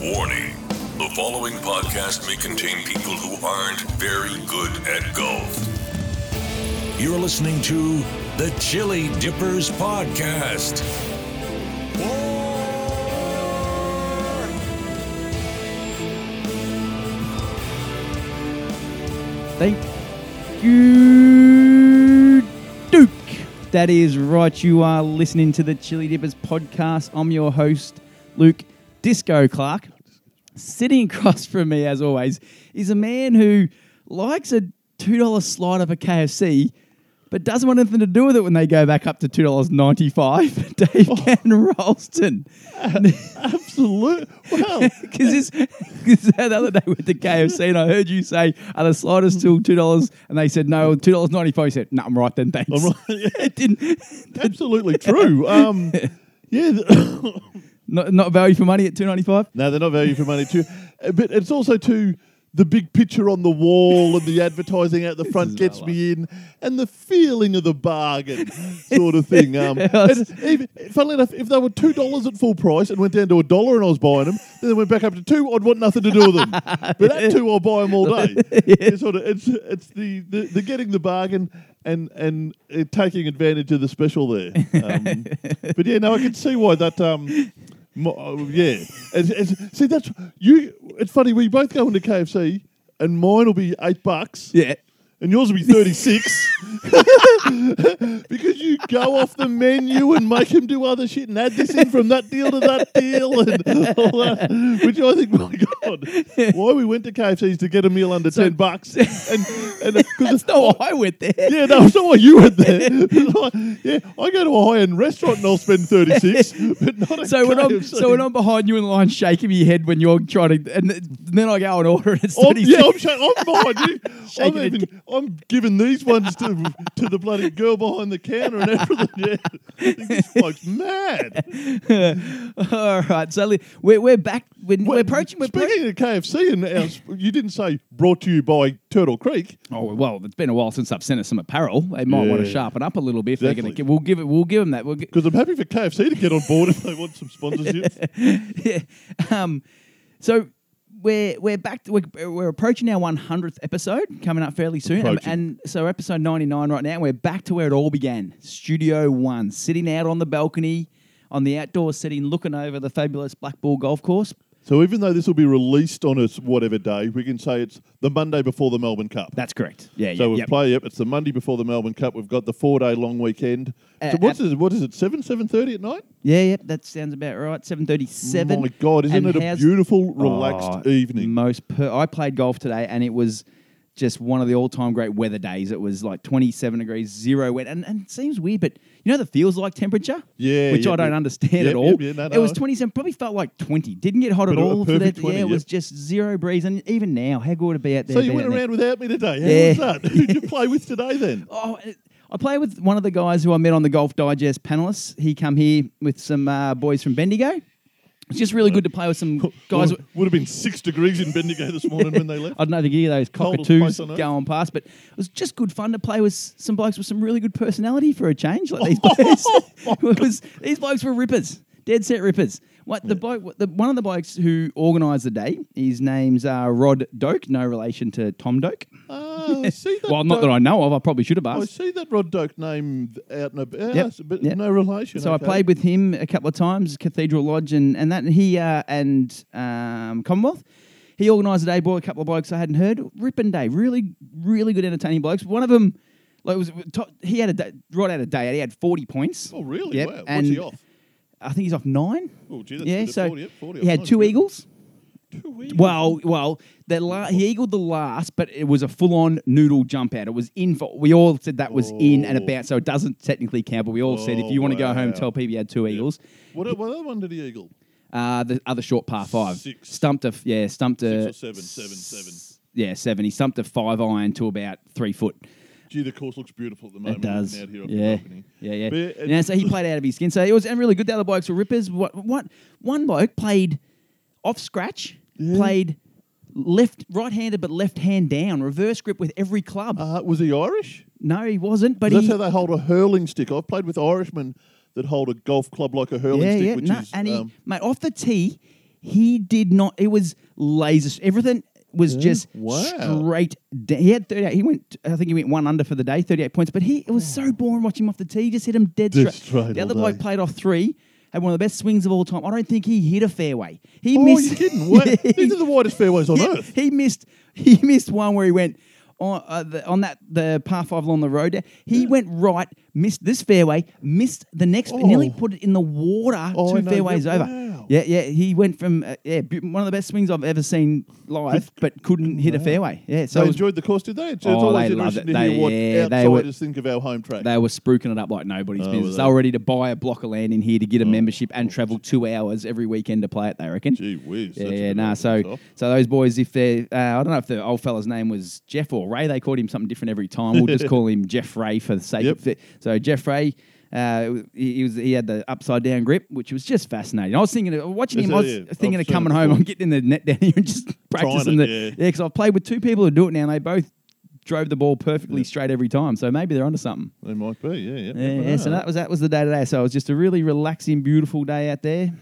Warning the following podcast may contain people who aren't very good at golf. You're listening to the Chilli Dippers Podcast. Thank you, Duke. That is right. You are listening to the Chilli Dippers podcast. I'm your host, Luke Disco Clark. Sitting across from me, as always, is a man who likes a $2 slide for KFC, but doesn't want anything to do with it when they go back up to $2.95. Dave Cannon Ralston. Absolute. Well, Because the other day with the KFC, and I heard you say, "Are the sliders still two dollars?" And they said, "No, two dollars ninety five. You said, "No, I'm right then, thanks." I'm right, yeah. it didn't. absolutely true. Um, yeah. Not, not value for money at two ninety five. no, they're not value for money too, Uh, but it's also too the big picture on the wall and the advertising out the front gets me in, and the feeling of the bargain sort of thing. Um, and even, funnily enough, if they were two dollars at full price and went down to a dollar and I was buying them, then they went back up to two, I'd want nothing to do with them. But at two, I'll buy them all day. It's sort of it's it's the, the, the getting the bargain and and uh, taking advantage of the special there. Um, but yeah, no, I can see why that. Um, uh, yeah, it's, it's, see that's you. It's funny we both go into KFC and mine will be eight bucks Yeah. And yours will be 36 because you go off the menu and make him do other shit and add this in from that deal to that deal and all that, which I think, my God, why we went to KFC's to get a meal under 10 bucks. And, and because That's not why I went there. yeah, no, it's not why you went there. yeah, I go to a high end restaurant and I'll spend 36, but not So when I'm so when I'm behind you in line, shaking your head when you're trying to, and then I go and order and it's I'm, thirty yeah, I'm, sh- I'm behind you. I'm, even, I'm giving these ones to, to the bloody girl behind the counter and everything. Yeah, I think this bloke's mad. All right, so li- we're, we're back. We're, we're approaching. We're approaching. Speaking of KFC, and our, you didn't say brought to you by Turtle Creek. Oh well, it's been a while since I've sent us some apparel. They might want to sharpen up a little bit. If they're going to Exactly. give, we'll give it. We'll give them that. We'll gi- Because I'm happy for KFC to get on board if they want some sponsorship. yeah. Um, so we're we're back. To, we're, we're approaching our 100th episode coming up fairly soon, and, and so episode 99 right now. and We're back to where it all began. Studio One, sitting out on the balcony on the outdoor setting, looking over the fabulous Black Bull Golf Course. So even though this will be released on a whatever day, we can say it's the Monday before the Melbourne Cup. That's correct. Yeah. Yeah. So we yep. play. Yep, it's the Monday before the Melbourne Cup. We've got the four day long weekend. Uh, so what's at- it? What is it? Seven seven thirty at night. Yeah, yep. That sounds about right. 7:37. My God, isn't And it a beautiful, relaxed Oh, evening? Most per- I played golf today, and it was just one of the all-time great weather days. It was like 27 degrees, zero wet, and, and it seems weird, but you know the feels like temperature, Yeah, which yep, I don't yep. understand Yep, at all. no, it was 27, probably felt like 20. Didn't get hot at But a- a all for that. 20, yeah, it was just zero breeze, and even now, how good would it be out there? so you went out there? around without me today. How Yeah. was that? Who'd you play with today then? Oh, it- I play with one of the guys who I met on the Golf Digest panelists. He come here with some uh, boys from Bendigo. It's just really uh, good to play with some guys. would, would have been six degrees in Bendigo this morning when they left. I don't know you hear those Coldest cockatoos place on earth. going past, but it was just good fun to play with some blokes with some really good personality for a change, like these blokes. it was, these blokes were rippers, dead set rippers. What the bloke, the, one of the blokes who organised the day, his name's uh, Rod Doak, no relation to Tom Doak. Oh, I see that. Well, not that I know of. I probably should have I asked. see that Rod Doak name out and about, Yep, but yep. no relation. So I okay. played with him a couple of times, Cathedral Lodge, and and that and he uh, and um, Commonwealth. He organised a day, brought a couple of blokes I hadn't heard. Ripping day, really, really good entertaining blokes. One of them, like, was top, he had a day, right out a day. He had forty points. Oh, really? Yep, Wow. What's he off? I think he's off nine. Oh, gee, that's yeah, so 40, yep, 40 he had two eagles. Two eagles. Well, well, la- he eagled the last, but it was a full-on noodle jump out. It was in for. We all said that was in and Oh. about, so it doesn't technically count. But we all said if Oh, you want to go home, wow. tell people you had two eagles. What, what other one did he eagle? Uh, the other short par five. Six. Stumped a yeah, stumped a Six or seven, seven, seven. Yeah, seven. He stumped a five iron to about three foot. Gee, the course looks beautiful at the moment. It does. Out here Yeah. the balcony. Yeah, yeah. It- yeah. So he played out of his skin. So it was and really good. The other blokes were rippers. What? What? One bloke played off scratch. Yeah. Played left, right-handed, but left hand down, reverse grip with every club. Uh, was he Irish? no, he wasn't. But That's how they hold a hurling stick. I've played with Irishmen that hold a golf club like a hurling yeah, stick, yeah. which no, is and he, um, mate, off the tee, He did not. It was laser. Everything was just Wow. straight. He had 38. He went. I think he went one under for the day, 38 points. But he it was so boring watching him off the tee. He just hit him dead straight. straight The other bloke played off three. Had one of the best swings of all time. I don't think he hit a fairway. He Oh, missed. you? What? These are the widest fairways on Yeah, earth. He missed. He missed one where he went on uh, the, on that the par five along the road. He went right, missed this fairway, missed the next, nearly Oh. put it in the water. Oh, two fairways yeah, over. Yeah, yeah. He went from uh, yeah bu- one of the best swings I've ever seen live, but couldn't hit a fairway. Yeah, so they was- enjoyed the course, did they? It's, Oh, always they loved interesting it. to hear They- what yeah, they were- outsiders think of our home track. they were spruiking it up like nobody's Oh, business. They they? were ready to buy a block of land in here to get a membership and travel two hours every weekend to play it. They reckon. Gee whiz. Yeah, a yeah, good nah. So, so those boys, if they're, uh, I don't know if the old fella's name was Jeff or Ray. They called him something different every time. We'll just call him Jeff Ray for the sake Yep. of it. So Jeff Ray, uh, he, he was he had the upside down grip, which was just fascinating. I was thinking, of, watching him. I was Yeah, thinking I've of coming home. I'm getting the net down here and just practicing it, the yeah. yeah. Because I've played with two people who do it now, and they both drove the ball perfectly straight every time. So maybe they're onto something. They might be, yeah. yeah. Yeah, yeah, so that was that was the day today. So it was just a really relaxing, beautiful day out there.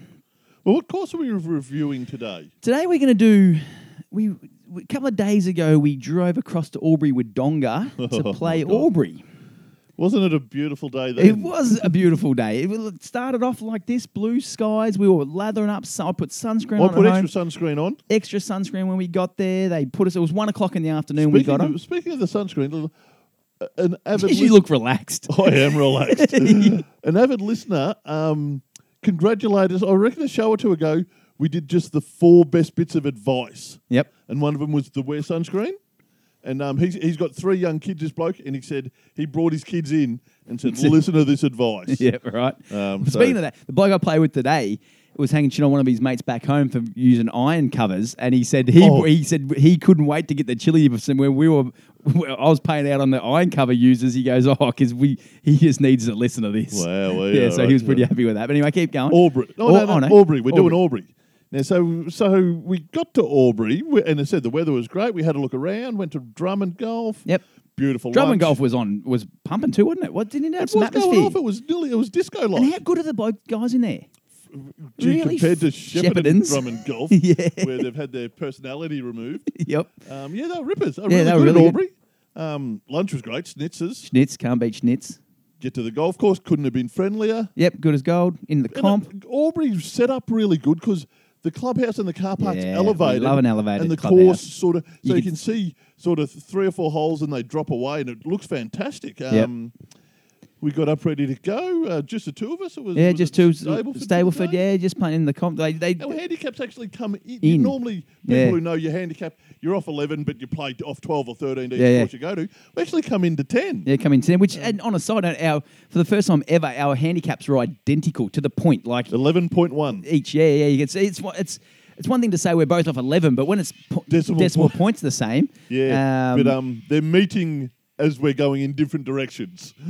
Well, what course are we reviewing today? Today we're going to do. We, a couple of days ago we drove across to Albury with Donga to Oh, play my God. Wasn't it a beautiful day then? It was a beautiful day. It started off like this: blue skies. We were lathering up. So I put sunscreen I on. put at home. extra sunscreen on. extra sunscreen when we got there. They put us. It was one o'clock in the afternoon. we got them. speaking of the sunscreen, an avid you look relaxed. I am relaxed. An avid listener um, congratulated us. I reckon a show or two ago, we did just the four best bits of advice. Yep. And one of them was the wear sunscreen. And um, he's, he's got three young kids, this bloke, and he said he brought his kids in and said, listen to this advice. Yeah, right. Um, Speaking so- of that, the bloke I play with today was hanging shit on one of his mates back home for using iron covers, and he said he Oh. he said he couldn't wait to get the chili when we were. I was paying out on the iron cover users. He goes, oh, because we he just needs to listen to this. Wow, well, yeah. yeah, So right, he was pretty yeah. happy with that. But anyway, keep going. Albury. No, no, no, oh. Albury. We're doing Albury. Albury. Now, so so we got to Albury, and I said the weather was great. We had a look around, went to Drummond Golf. Yep. Beautiful. Drummond lunch. Golf was on was pumping too, wasn't it? What didn't it have It some was going atmosphere? off. It was nearly, it was disco like. and how good are the bloke guys in there? Gee, really compared to Shepparton Shepparton's. Drummond Golf, Yeah. where they've had their personality removed. yep. Um, yeah, they were rippers. They were Yeah, really they were good really at good. Albury. Um, lunch was great. Schnitzers. Schnitz, can't beat Schnitz. Get to the golf course. Couldn't have been friendlier. Yep, good as gold. In the And, comp. Albury's set up really good because the clubhouse and the car park's Yeah, we elevated. love an elevated And the clubhouse. course sort of, so You you, can- can see sort of three or four holes and they drop away and it looks fantastic. Um, We got up ready to go. Uh, just the two of us. It was Yeah, was just two Stableford Stableford. Yeah, just playing in the comp. They, they Our handicaps actually come in. In. Normally, people Yeah. who know your handicap, you're off 11, but you play off 12 or 13 each Yeah, yeah. you go to. We actually come into 10. yeah come in ten. Which and on a side note, our for the first time ever, our handicaps were identical to the point. Like 11.1. each. Yeah, yeah. You can see it's it's it's one thing to say we're both off eleven, but when it's po- Decimal decimal point. points the same. Yeah, Um, but um, they're meeting as we're going in different directions.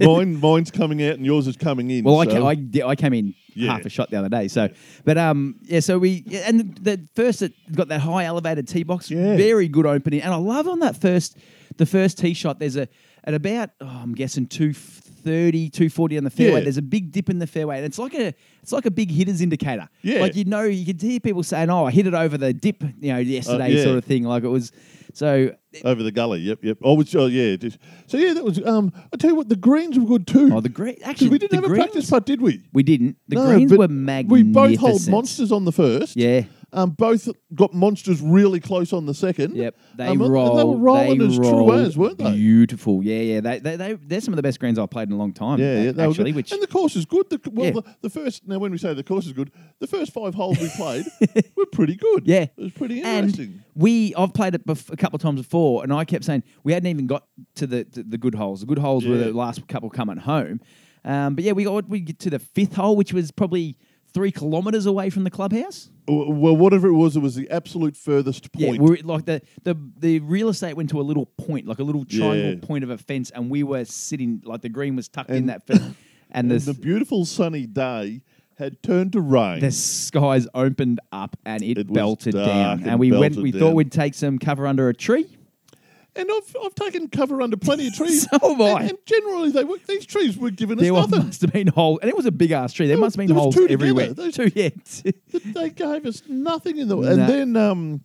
Mine, mine's coming out and yours is coming in. Well, I, so- ca- I, yeah, I came in Yeah. half a shot the other day. So, but um, yeah. So we and the first it got that high elevated tee box, Yeah. very good opening, and I love on that first the first tee shot. There's a at about oh, I'm guessing 230, 240 on the fairway. Yeah. There's a big dip in the fairway, and it's like a it's like a big hitter's indicator. Yeah. like you know you could hear people saying, "Oh, I hit it over the dip," you know, yesterday, Uh, yeah. sort of thing. Like it was so. Over the gully. Yep, yep. Oh, which, oh yeah. Just, so yeah, that was. Um, I tell you what, the greens were good too. Oh, the green. 'Cause Actually, we didn't the have a greens, practice putt, did we? We didn't. The No, greens but were magnificent. We both hold monsters on the first. Yeah. Um, both got monsters really close on the second. Yep, they Um, and roll. they were rolling they as true as, weren't they? Beautiful, yeah, yeah. They, they, they, they're some of the best greens I've played in a long time. Yeah, yeah, actually. Which and the course is good. The, well, Yeah. the, the first now when we say the course is good, the first five holes we played were pretty good. yeah, it was pretty interesting. And we, I've played it bef- a couple of times before, and I kept saying we hadn't even got to the to the good holes. The good holes were the last couple coming home. Um, but yeah, we got we get to the fifth hole, which was probably three kilometers away from the clubhouse. Well, whatever it was, it was the absolute furthest Yeah, point. we're like the, the the real estate went to a little point, like a little triangle Yeah. point of a fence, and we were sitting like the green was tucked in And- that fence, and and the the beautiful sunny day had turned to rain. the skies opened up and it, It was belted dark down. and And we went. belted We down. thought we'd take some cover under a tree. And I've, I've taken cover under plenty of trees. So have I. And, and generally, they were, these trees were giving us There were- nothing. must have been holes, and it was a big ass tree. There There must have been there was holes two together. everywhere. Those- Two, yeah. they gave us nothing in the. And then, um,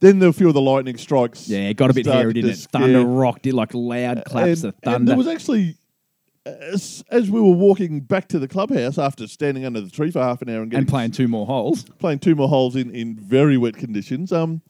then there were a few of the lightning strikes. yeah, it got a bit started hairy, to didn't it? scare. Thunder rocked it like loud claps and, of thunder. and there was actually, as, as we were walking back to the clubhouse after standing under the tree for half an hour and getting and playing two more holes. playing two more holes in, in very wet conditions, um,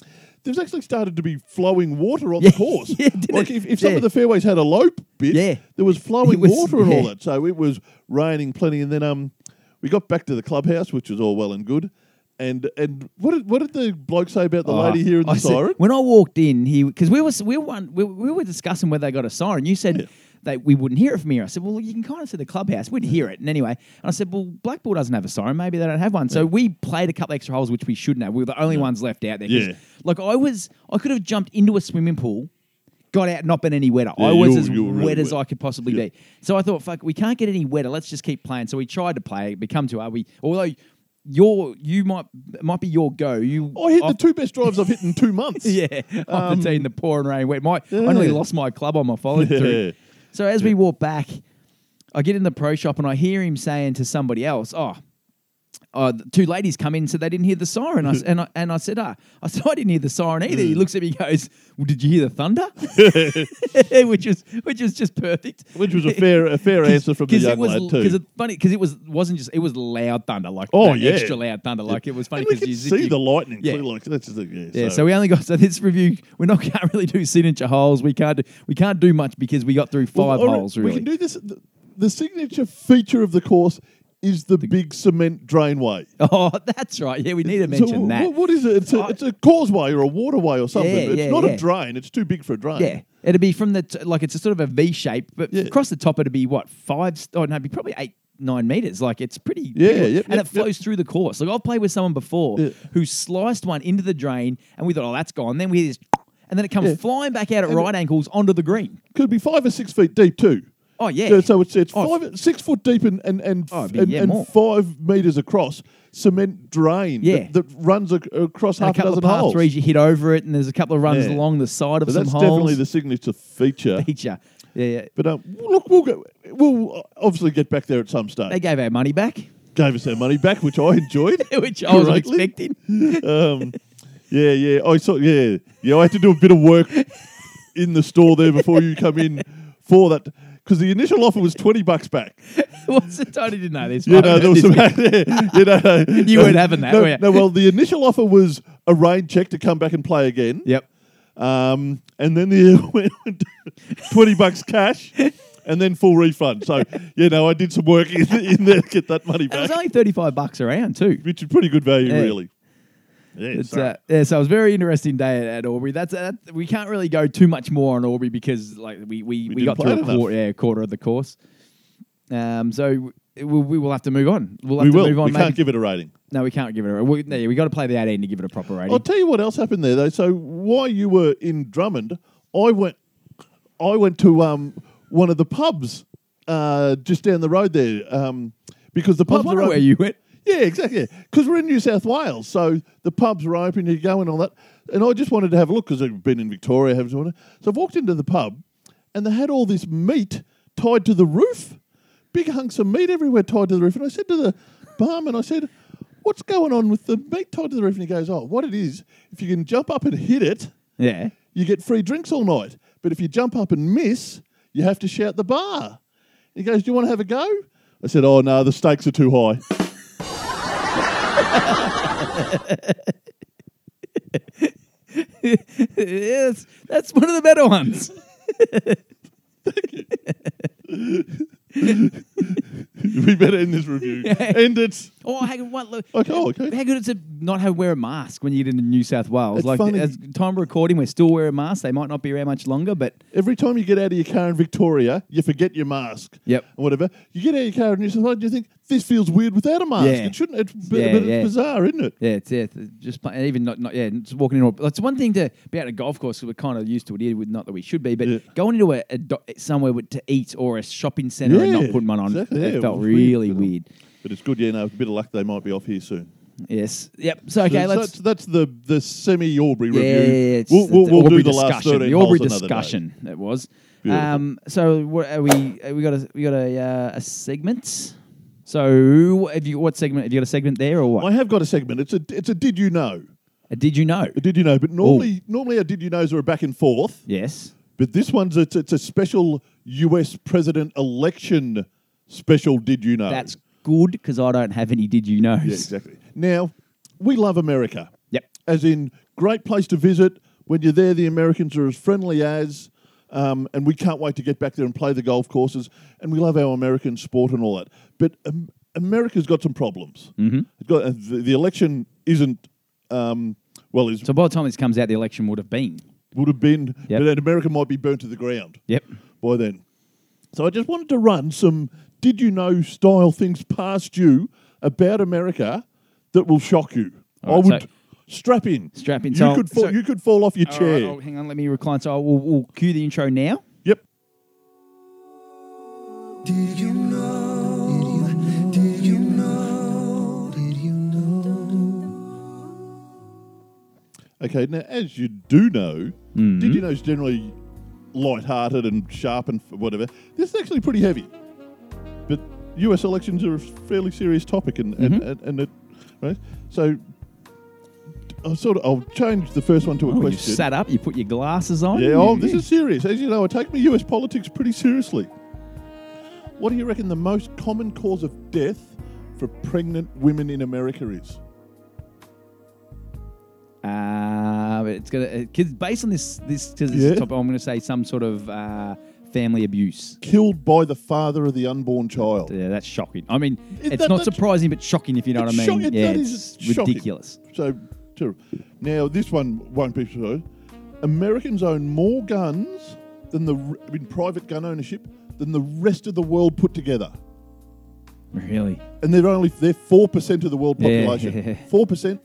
there's actually started to be flowing water on Yeah, the course. yeah, didn't like it? if, if some Yeah. of the fairways had a lope bit, Yeah. there was flowing was- water and all that. So it was raining plenty. And then um, we got back to the clubhouse, which was all well and good. And and what did what did the bloke say about the Oh, lady here in the I said- siren? when I walked in, he because we was we were we, we were discussing whether they got a siren. You said that we wouldn't hear it from here. I said, well, you can kind of see the clubhouse. We'd hear it. And anyway, and I said, well, Black Bull doesn't have a siren. Maybe they don't have one. So we played a couple extra holes, which we shouldn't have. We were the only ones left out there. Yeah. Like I was, I could have jumped into a swimming pool. Got out, not been any wetter. Yeah, I was as were really wet as wet. I could possibly Yeah. be. So I thought, fuck, we can't get any wetter. Let's just keep playing. So we tried to play. It become too hard. We, although your, you might, might be your go. You, I hit the two best drives I've hit in two months. yeah, off the tee um, in the pouring rain wet. My, I nearly lost my club on my follow Yeah. through. So as we walk back, I get in the pro shop and I hear him saying to somebody else, "Oh, uh, two ladies come in, so they didn't hear the siren." I, and I and I said, "Ah, I said I didn't hear the siren either." Mm. He looks at me, and goes, well, "Did you hear the thunder?" which is which is just perfect. Which was a fair a fair answer from the young was lad too. because it's funny because it was wasn't just it was loud thunder like Oh, yeah. extra loud thunder like it was funny because you see you- the lightning. Yeah. Like that's the yeah. yeah, so. we only got so this review. We're not can't really do signature holes. We can't do we can't do much because we got through five right, holes. Really, We can do this. The, the signature feature of the course is the, big cement drainway. Oh, that's right. Yeah, we need to mention so that. wh- what is it? It's a, it's a causeway or a waterway or something. Yeah, it's yeah, not yeah. a drain. It's too big for a drain. Yeah, it'd be from the t- like it's a sort of a V shape, but across the top it'd be what five? st- Oh no, it'd be probably eight nine meters. Like it's pretty. Yeah, yep, and it flows through the course. Like I've played with someone before Yeah. who sliced one into the drain, and we thought, oh, that's gone. Then we hear this, and then it comes Yeah. flying back out at And- right angles onto the green. Could be five or six feet deep too. Oh yeah. So, so it's it's Oh. five six foot deep and and and, Oh, be- and, yeah, and five meters across cement drain. Yeah. that, that runs ac- across And a half a, couple of dozen par holes. threes, you hit over it, and there's a couple of runs Yeah. along the side of So some that's holes. definitely the signature feature. feature. Yeah, yeah. But um, look, we'll go. We'll obviously get back there at some stage. They gave our money back, Gave us our money back, which I enjoyed. which I was expecting. um, yeah, yeah. I saw. Yeah, yeah. I had to do a bit of work in the store there before you come in for that because the initial offer was twenty bucks back. What's it? I didn't know this. You know, there was some. you know, no, You weren't having that, No, were you? no, well, the initial offer was a rain check to come back and play again. Yep. Um, and then the twenty bucks cash, and then full refund. So you know, I did some work in, in there to get that money And it was only 35 bucks around too. which is pretty good value, Yeah. really. Yeah, It's, uh, yeah, so it was a very interesting day at, at Albury. That's uh, that, we can't really go too much more on Albury because like we we, we, didn't got through a quarter, yeah, quarter of the course. Um, so we, we will have to move on. We'll have we to will. move on. We maybe- can't give it a rating. no, we can't give it a. We, no, we got to play the 18 to give it a proper rating. I'll tell you what else happened there though. So while you were in Drummond, I went I went to um, one of the pubs uh, just down the road there. Um, because the I was pubs are where you went. Yeah, exactly. Because we're in New South Wales, so the pubs were open. You go and all that, and I just wanted to have a look because I've been in Victoria. Haven't wanted. So I walked into the pub, and they had all this meat tied to the roof, big hunks of meat everywhere tied to the roof. And I said to the barman, I said, "What's going on with the meat tied to the roof?" And he goes, "Oh, what it is? If you can jump up and hit it, Yeah. you get free drinks all night. But if you jump up and miss, you have to shout the bar." He goes, "Do you want to have a go?" I said, "Oh no, the stakes are too high." Yes, that's one of the better ones. we better end this review. End it. Oh, how good, what, look, Okay, oh, okay. how good is it not have to wear a mask when you get into New South Wales? It's like funny. as time of recording, we're still wearing masks. They might not be around much longer, but Every time you get out of your car in Victoria, you forget your mask. Yep. Or whatever. You get out of your car in New South Wales, you think this feels weird without a mask. Yeah. It shouldn't. It's, b- Yeah, but it's yeah. bizarre, isn't it? Yeah, it's yeah, it's just even not, not yeah, just walking. A, it's one thing to be out at a golf course. we're kind of used to it here, with not that we should be, but going into a, a do- somewhere to eat or a shopping centre and not putting one on, exactly, felt it was weird, really weird. But it's good, yeah. No, a bit of luck. They might be off here soon. Yes. Yep. So okay, So let's. that's, that's the the semi Albury Yeah, review. it's we'll we'll, we'll do the last discussion. thirteen The Albury holes another day. discussion. It was. Beautiful. Um, so what are we? uh, We got a we got a uh, a segment. So have you what segment? Have you got a segment there or what? I have got a segment. It's a it's a did you know? Uh, Did you know? A did you know? But normally normally our did you knows are a back and forth. Yes. But this one's it's, it's a special U.S. president election special. Did you know? That's good because I don't have any. Did you know? yeah, exactly. Now we love America. Yep. as in great place to visit. When you're there, the Americans are as friendly as, um, and we can't wait to get back there and play the golf courses. And we love our American sport and all that. But um, America's got some problems. Mm-hmm. It's got, uh, the, the election isn't um, well. Is So by the time this comes out, the election would have been. would have been, Yep. but America might be burnt to the ground Yep. by then. So I just wanted to run some did you know style things past you about America that will shock you. I All right, would so- strap in. Strap in. You So- could fall, so- you could fall off your All chair. right, oh, hang on, let me recline. So we'll, we'll cue the intro now. Yep. Did you know? Did you know? Did you know? Okay. Now, as you do know, Mm-hmm. did you know is generally light-hearted and sharp and whatever. This is actually pretty heavy, but U.S. elections are a fairly serious topic, and and, Mm-hmm. and, and it right. So. I'll sort of. I'll change the first one to a Oh, you question. sat up, you put your glasses on. Yeah, oh, this is serious. As you know, I take my US politics pretty seriously. What do you reckon the most common cause of death for pregnant women in America is? Uh, but it's gonna because based on this this because this Yeah. is top, I'm going to say some sort of uh, family abuse. Killed by the father of the unborn child. Yeah, that's shocking. I mean, Is it's that- not surprising, but shocking if you know what I It's mean. shock- it- yeah, that it's is shocking. ridiculous. So, terrible. Now, this one won't be so. Americans own more guns than the r- in private gun ownership than the rest of the world put together. Really? and they're only they're four percent of the world Yeah. population. Four percent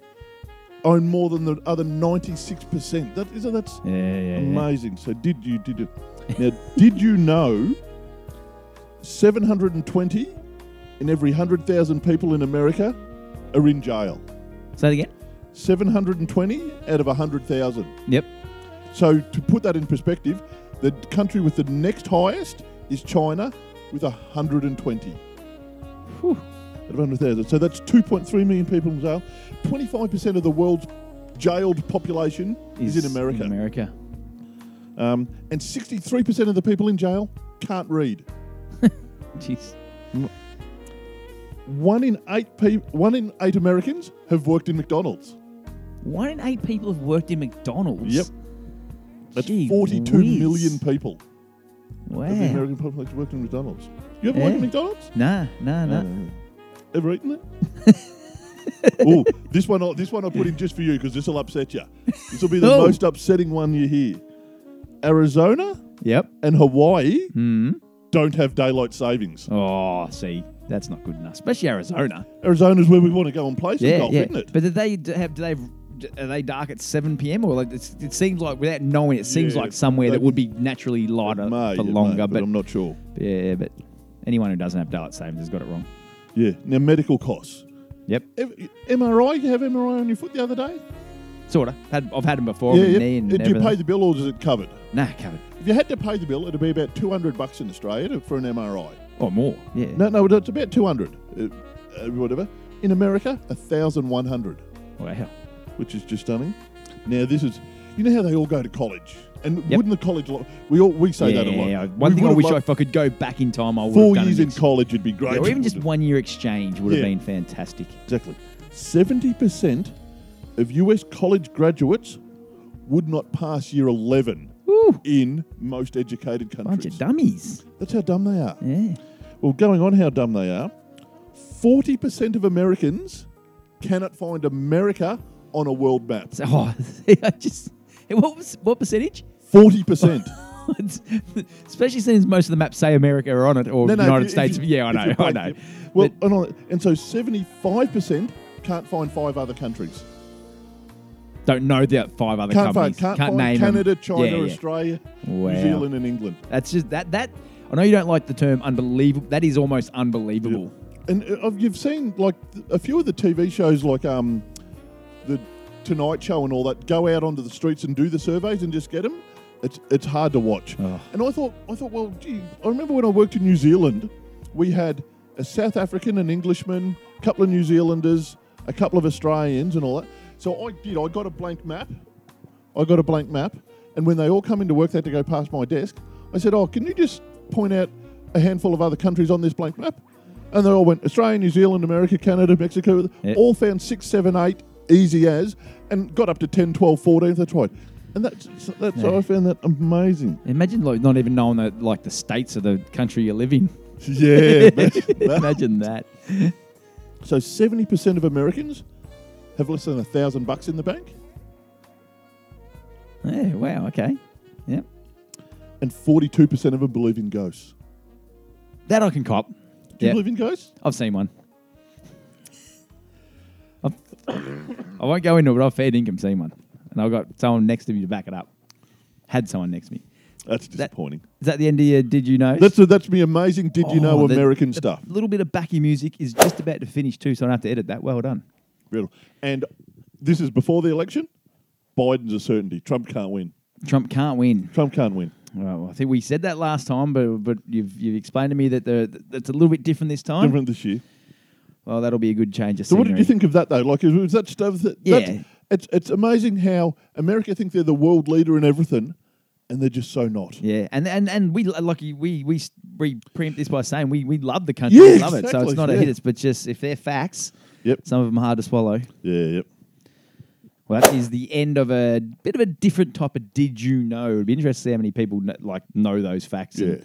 own more than the other ninety six percent. That isn't that's Yeah, yeah, yeah. amazing. So did you did you now did you know seven hundred and twenty in every hundred thousand people in America are in jail? Say it again. Seven hundred and twenty out of hundred thousand. Yep. So to put that in perspective, the country with the next highest is China with hundred and twenty. Whew. Out of 100,000. So that's 2.3 million people in jail. 25% of the world's jailed population is, in America. America. Um, and 63% of the people in jail can't read. Jeez. One in eight pe- one in eight Americans have worked in McDonald's. One in eight people have worked in McDonald's. Yep. That's Gee 42 whiz. million people Wow. of the American population worked in McDonald's. You ever worked in Yeah. McDonald's? Nah, nah, nah. Ever eaten it? oh, this one, I- this one I put in just for you because this will upset you. This will be the Oh. most upsetting one you hear. Arizona Yep. and Hawaii Hmm. don't have daylight savings. Oh, see, that's not good enough. Especially Arizona. Arizona's where we want to go and play some Yeah, golf, yeah. isn't it? But do they d- have? Do they? Are they dark at seven p.m. or like it's, it seems like without knowing, it seems Yeah, like somewhere that they- would be naturally lighter It may, for may, longer. but but I'm not sure. yeah, but anyone who doesn't have daylight savings has got it wrong. Yeah. Now medical costs. Yep, Ev- MRI. You have MRI on your foot the other day? sort of. Had, I've had them before. yeah. yeah. knee and Did you pay the bill or is it covered? Nah, covered. If you had to pay the bill, it'd be about 200 bucks in Australia to- for an MRI. Or more. Yeah. No, no, it's about 200. Uh, uh, whatever. In America, 1,100. Wow. which is just stunning. Now this is, you know how they all go to college, and Yep. wouldn't the college? Lo- we all we say yeah, that a lot. yeah, One We thing I wish I, if I could go back in time, I would four have done years in college would be great. Yeah, or even just one year exchange would have been fantastic. exactly. Seventy percent of US college graduates would not pass year eleven Woo, in most educated countries. bunch of dummies. That's how dumb they are. Yeah. Well, going on how dumb they are, forty percent of Americans cannot find America on a world map. So, oh, I just what was what percentage? Forty percent. Especially since most of the maps say America are on it or No, no, United you- States. you- yeah, I know, I know. Well, But- and, on- and so seventy-five percent can't find five other countries. don't know the five other Can't companies. find, can't find name. Canada, China, Yeah, yeah. Australia, Wow. New Zealand, and England. That's just that that. I know you don't like the term unbelievable. That is almost unbelievable. and uh, you've seen like a few of the TV shows, like um, the Tonight Show and all that, go out onto the streets and do the surveys and just get them. It's it's hard to watch. Oh. And I thought I thought, well, gee, I remember when I worked in New Zealand, we had a South African, an Englishman, a couple of New Zealanders, a couple of Australians, and all that. So I did. I got a blank map. I got a blank map, and when they all come into work, they had to go past my desk. I said, "Oh, can you just point out a handful of other countries on this blank map?" And they all went Australia, New Zealand, America, Canada, Mexico. Yeah. All found six, seven, eight, easy as, and got up to 10, 12, 14 if that's right. And that's, that's Yeah. I found that amazing. Imagine like not even knowing that like the states of the country you live in. Yeah. imagine that. So 70% of Americans have less than a thousand bucks in the bank, Yeah. Wow. Okay. Yep. and 42% of them believe in ghosts. That I can cop. Do you believe in ghosts? I've seen one. I won't go into it, but I've fair income seen one, and I've got someone next to me to back it up. Had someone next to me. That's disappointing. Is that the end of your Did You Know? That's that's me amazing. Did you know Oh, American stuff? little bit of backy music is just about to finish too, so I don't have to edit that. Well done. Real. And this is before the election. Biden's a certainty. Trump can't win. Trump can't win. Trump can't win. Well, I think we said that last time, but but you've you've explained to me that the that's a little bit different this time. Different this year. Well, that'll be a good change of So, what did you think of that though? Like, was that stuff that? Yeah. that's- It's it's amazing how America think they're the world leader in everything, and they're just so not. Yeah, and and and we like we we we preempt this by saying we we love the country, Yeah, we love it. So it's not a hit, it's but just if they're facts, Yep. some of them hard to swallow. Yeah. Yep. Well, that is the end of a bit of a different type of did you know. It'd be interesting to see how many people kn- like know those facts. Yeah.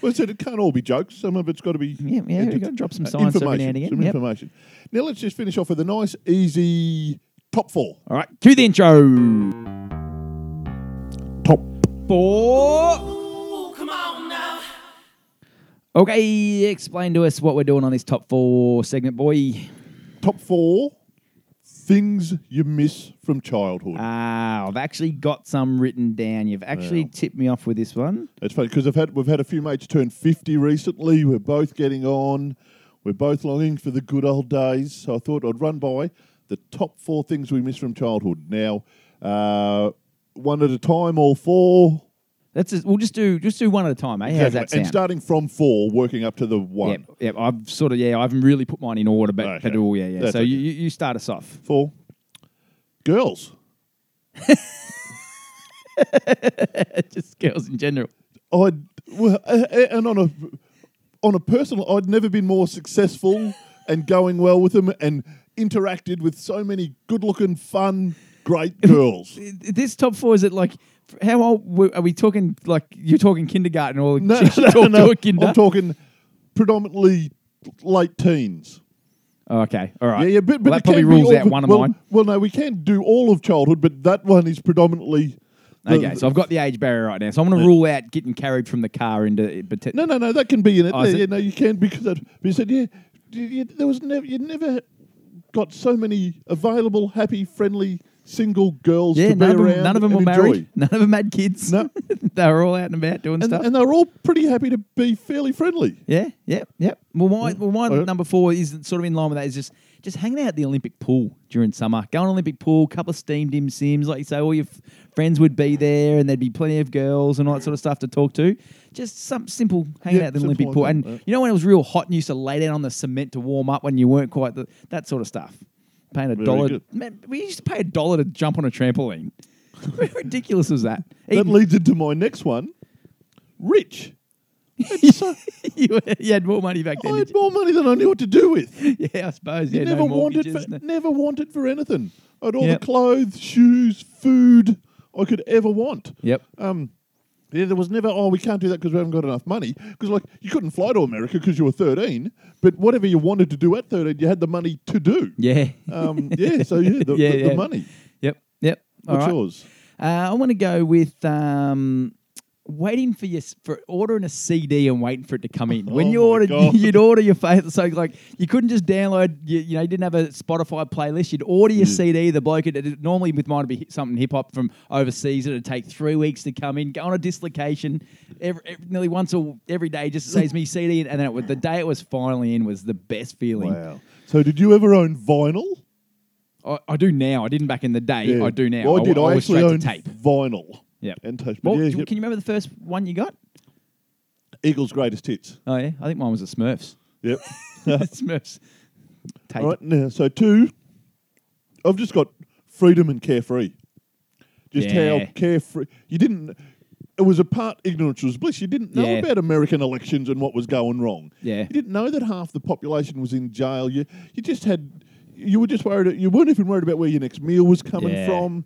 Well, I said it can't all be jokes. Some of it's got to be. Yeah, yeah, we've gotta drop some uh, science every now information. and again, Some yep. information. Now let's just finish off with a nice, easy top four. All right, cue the intro. Top. Four. Okay, explain to us what we're doing on this top four segment, boy. Top four things you miss from childhood. Ah, I've actually got some written down. You've actually Wow. tipped me off with this one. It's funny because I've had we've had a few mates turn fifty recently. We're both getting on. We're both longing for the good old days. So I thought I'd run by the top four things we miss from childhood. Now, uh, one at a time, all four. Let's just, we'll just do just do one at a time, eh? How's that and sound? starting from four, working up to the one. yep. I've sort of yeah, I haven't really put mine in order, but, Okay. but all yeah, yeah. That's so okay. you, you you start us off. Four. Girls. just girls in general. I'd well, uh, uh, and on a on a personal, I'd never been more successful and going well with them and interacted with so many good-looking, fun, great girls. This top four is it like how old are we talking? Like you're talking kindergarten or No, no, talk no, kinder? I'm talking predominantly late teens. Oh, okay, all right. Yeah, yeah, but, but well, that probably rules all out one of well, mine. Well, no, we can't do all of childhood, but that one is predominantly. the- Okay, so I've got the age barrier right now, so I'm going to rule out getting carried from the car into. Uh, but No, no, no, that can be in it. Oh, yeah, it? no, you can because that, but you said yeah, you, you- there was never you never got so many available, happy, friendly, single girls yeah, to be none of, them, around. none of them were and married. None of them had kids. No. they were all out and about doing And, stuff. and they were all pretty happy to be fairly friendly. Yeah, yeah, yeah. Well, my well, my Oh, number four is sort of in line with that. Is just just hanging out at the Olympic pool during summer. Go on Olympic pool, couple of steam dim sims, like you say. All your f- friends would be there, and there'd be plenty of girls and all that sort of stuff to talk to. Just some simple hanging Yeah, out at the simple Olympic pool. that, And yeah. you know when it was real hot and you used to lay down on the cement to warm up when you weren't quite the, that sort of stuff. Paying a Very dollar. good. Man, we used to pay a dollar to jump on a trampoline. How ridiculous was that? That Even- leads into my next one. Rich. So- you, you had more money back then. I had more money than I knew what to do with. Yeah, I suppose. You Yeah, never no wanted for, no- never wanted for anything. I had all Yep. the clothes, shoes, food I could ever want. Yep. Um, yeah, there was never. Oh, we can't do that because we haven't got enough money. Because like you couldn't fly to America because you were thirteen. But whatever you wanted to do at thirteen, you had the money to do. Yeah. Um, yeah. So yeah, the, Yeah, the, the money. Yep. Yep. What's right. yours? Uh, I want to go with um, waiting for your for ordering a CD and waiting for it to come in. When Oh you ordered, God. you'd order your favorite. So like you couldn't just download. You, you know, you didn't have a Spotify playlist. You'd order your CD. The bloke it, normally with mine would be something hip hop from overseas. It'd take three weeks to come in. Go on a dislocation. Every, every, nearly once or every day just says me CD, and then it, was- the day it was finally in was the best feeling. Wow. So did you ever own vinyl? I, I do now. I didn't back in the day. I do now. Well, I did. I, was actually straight owned to tape. vinyl. Yep. And. But Well, yeah, do- yep. Can you remember the first one you got? Eagles' greatest hits. Oh yeah, I think mine was a Smurfs. Yep. Smurfs. All right now, so two. I've just got freedom and carefree. Just Yeah. how carefree you didn't. It was a part ignorance was bliss. You didn't know Yeah. about American elections and what was going wrong. Yeah. you didn't know that half the population was in jail. You you just had. You were just worried. You weren't even worried about where your next meal was coming Yeah. from.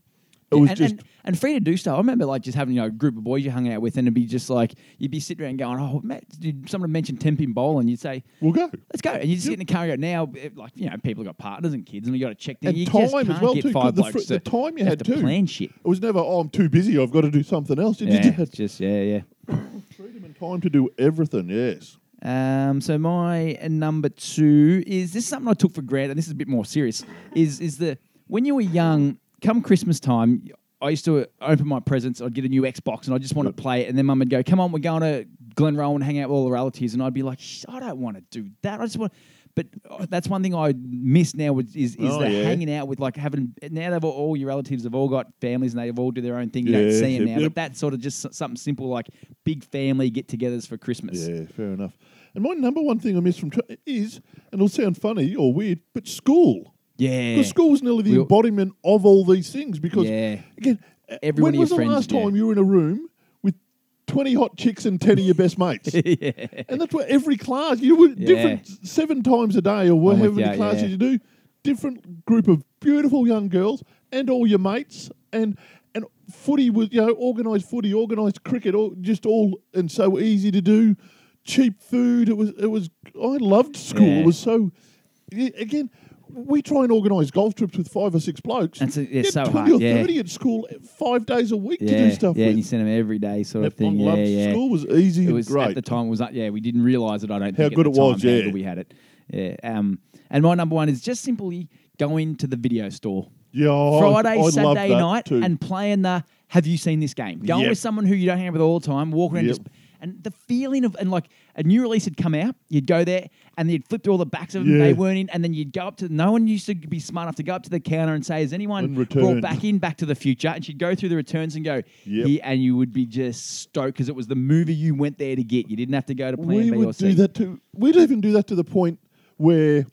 It was and, just and, and free to do stuff. I remember like just having you know, a group of boys you hung out with, and it'd be just like you'd be sitting around going, "Oh, Matt, did someone mention tenpin bowl?" And you'd say, we'll go. "Let's go." And you just get in the car and go. Now, it- like you know, people have got partners and kids, and we got to check them. And you time just as well too, the fr- the time you had to too. plan shit. It was never. Oh, I'm too busy. I've got to do something else. Did Yeah, you had just yeah, yeah. freedom and time to do everything? Yes. Um, so my number two is this is something I took for granted. And this is a bit more serious. Is is the when you were young, come Christmas time, I used to open my presents. I'd get a new Xbox and I just want to play it. And then Mum would go, "Come on, we're going to Glenrowan and hang out with all the relatives." And I'd be like, "I don't want to do that. I just want." But uh, that's one thing I miss now is is, is Oh, the yeah. hanging out with like having now they've all, all your relatives have all got families and they have all do their own thing. You don't Yes, see them now, yep. but that's sort of just something simple like big family get-togethers for Christmas. Yeah, fair enough. And my number one thing I miss from tra- is, and it'll sound funny or weird, but school. Yeah. Because school is nearly the We'll- embodiment of all these things. Because Yeah. again, Every when one of was your the friends, last yeah. time you were in a room with twenty hot chicks and ten of your best mates? yeah. And that's what every class you were different seven times a day or with however many ya, classes yeah. you do. Different group of beautiful young girls and all your mates and and footy was you know organised footy, organised cricket, all just all and so easy to do. Cheap food. It was it was. I loved school. Yeah. It was so. Again, we try and organise golf trips with five or six blokes. That's a- You so twenty hard, or yeah. thirty at school five days a week to do stuff yeah, with. and you send them every day, sort of thing. Yeah, yeah. School was easy It was great. at the time. It was like, yeah, we didn't realize it. I don't How think good it time was, yeah. good we had it. Yeah. Um, and my number one is just simply going to the video store yeah, I- Friday, I loved Saturday night, too. and playing the Have you seen this game? Going Yep. with someone who you don't hang out with all the time, walking around Yep. just. And the feeling of, and like a new release had come out, you'd go there and you'd flip through all the backs of them, Yeah. they weren't in, and then you'd go up to, no one used to be smart enough to go up to the counter and say, Has anyone brought back in Back to the Future? And she'd go through the returns and go, Yep. "Here," and you would be just stoked because it was the movie you went there to get. You didn't have to go to Plan we B or would C. do that too. We'd even do that to the point where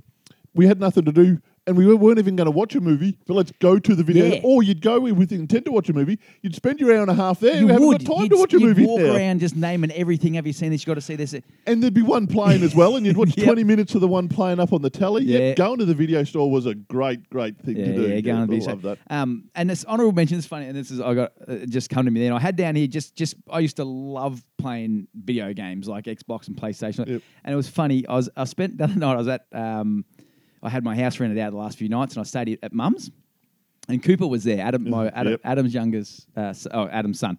we had nothing to do and we weren't even going to watch a movie, but let's go to the video. Yeah. Or you'd go with the intent to watch a movie. You'd spend your hour and a half there. You we haven't would. got time you'd, to watch a you'd movie walk now. around just naming everything. Have you seen this? You got to see this. And there'd be one playing as well, and you'd watch Yep. 20 minutes of the one playing up on the telly. Yeah. Yep, going to the video store was a great, great thing Yeah, to do. yeah, go on I the video love that. Um, and this honorable mention is funny, and this is I got uh, just come to me then. I had down here just just I used to love playing video games like Xbox and PlayStation, Yep. and it was funny. I was I spent the other night I was at um, I had my house rented out the last few nights, and I stayed at- Mum's, and Cooper was there. Adam, my Adam, Yep. Adam's youngest, uh, oh Adam's son,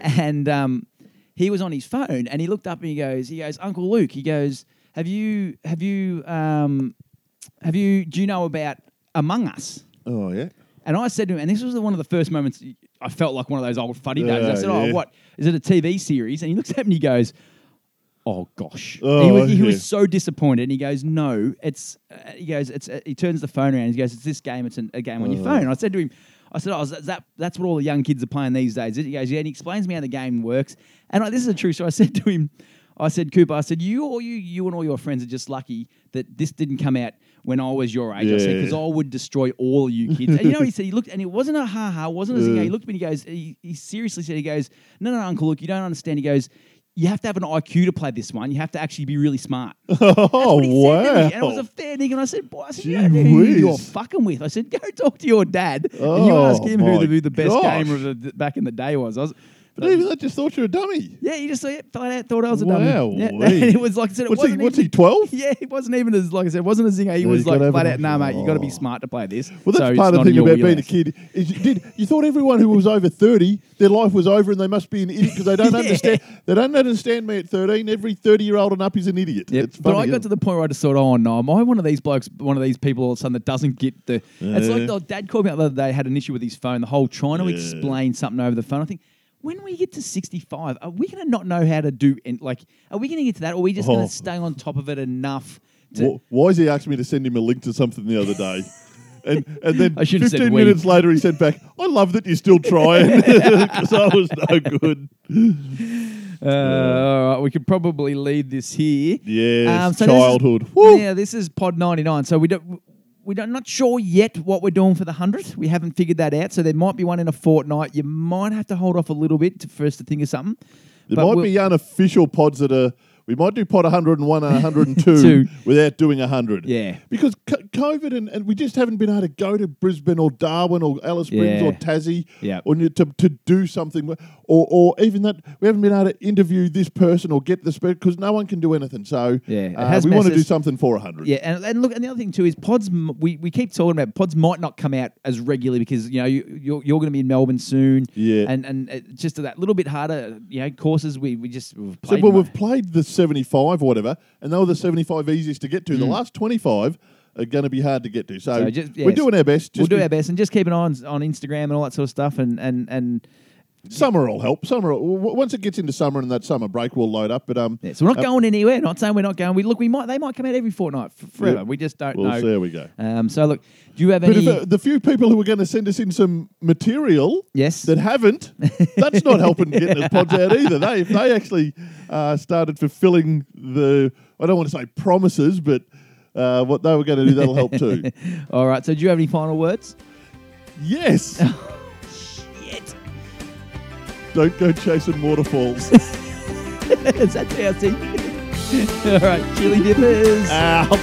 and um, he was on his phone, and he looked up and he goes, he goes, Uncle Luke, he goes, have you have you um, have you do you know about Among Us? Oh, yeah. And I said to him, and this was one of the first moments I felt like one of those old funny days. I said, yeah. "Oh, what is it? A TV series?" And he looks at me and he goes, "Oh gosh." Oh, he, was, he yeah. was so disappointed. And he goes, "No, it's." Uh, he goes, "It's." Uh, he turns the phone around. And he goes, "It's this game. It's an, a game on Oh. your phone." I said to him, "I said, oh, is that, that's what all the young kids are playing these days." He goes, "Yeah." And he explains me how the game works. And I, this is a true. So I said to him. I said, Cooper, I said, you all you you and all your friends are just lucky that this didn't come out when I was your age. I said, because I would destroy all you kids. and you know what he said? He looked, and it wasn't a ha ha, wasn't a. Yeah. He looked at me and he goes, he, he seriously said, he goes, no, no, no, Uncle Luke, you don't understand. He goes, you have to have an IQ to play this one. You have to actually be really smart. Oh, What he said to me, wow. and it was a fair dig. And I said, boy, I said, you Gee don't know who you're fucking with. I said, go talk to your dad and you Oh, ask him who my the, who the best gosh. gamer of the, back in the day was. I was Even I just thought you were a dummy. Yeah, he just yeah, flat out thought I was a Wow, dummy. Yeah. wee. It was like I said, it What's he? wasn't What's even, he? Twelve? Yeah, it wasn't even as like I said, it wasn't a zinger. He Yeah, was you gotta like have flat a- out, nah, mate, you got to be Oh. smart to play this. Well, that's so part it's of the thing your about being a wheelhouse. kid. Is you did you thought everyone who was over thirty, their life was over, and they must be an idiot because they don't Yeah. understand. They don't understand me at thirteen. Every thirty-year-old and up is an idiot. Yep. It's But funny, I got to the point where I just thought, oh no, am I one of these blokes, one of these people all of a sudden that doesn't get the. It's like Yeah. the dad called me up the other day, had an issue with his phone, the whole trying to Yeah. explain something over the phone. I think, when we get to 65, are we going to not know how to do, and like, are we going to get to that, or are we just going Oh. to stay on top of it enough to. Wh- Why has he asked me to send him a link to something the other day? And, and then I should have 15 said we. minutes later, he sent back, I love that you're still trying because I was no good. Uh, all right, we could probably lead this here. Yes, Um, is- childhood. Woo. Yeah, this is Pod 99. So we don't. We don't, not sure yet what we're doing for the 100th. We haven't figured that out. So there might be one in a fortnight. You might have to hold off a little bit to, for us to think of something. There But might we'll- be unofficial pods that are. We might do pod 101 and 102 without doing 100. Yeah. Because co- COVID and, and we just haven't been able to go to Brisbane or Darwin or Alice Springs Yeah. or Tassie Yeah. or to, to do something. Or, or even that we haven't been able to interview this person or get the spec because no one can do anything. So Yeah, uh, we want to do something for 100. Yeah, and, and look, and the other thing too is pods. We, we keep talking about pods might not come out as regularly because you know you, you're, you're going to be in Melbourne soon. Yeah. and and just that little bit harder. You know, courses we we just we've So, played well, mo- we've played the 75 or whatever, and they were the 75 easiest to get to. The last 25 are going to be hard to get to. So, Mm. So just- we're yes. doing our best. we'll do be- our best and just keep an eye on, on Instagram and all that sort of stuff. And and and Summer will help. Summer, will- w- once it gets into summer and that summer break, we'll load up. But um, yeah, so we're not uh, going anywhere. Not saying we're not going. We look, we might they might come out every fortnight f- forever. Yeah. We just don't we'll know. how we go. Um, so look, do you have But any? the few people who are going to send us in some material yes. that haven't, that's not helping getting us pods out either. They if they actually uh, started fulfilling the I don't want to say promises, but uh, what they were going to do, that'll help too. all right. So do you have any final words? Yes. don't go chasing waterfalls. Is that Chelsea? all right, Chilli Dippers. Out.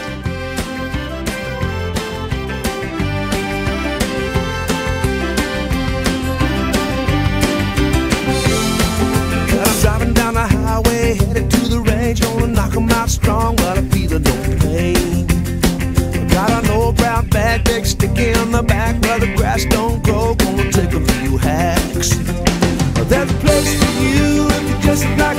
And I'm driving down the highway, headed to the range, gonna knock 'em out strong, but I'm feeling no pain. Got an old brown bag, big sticky on the back, where the grass don't you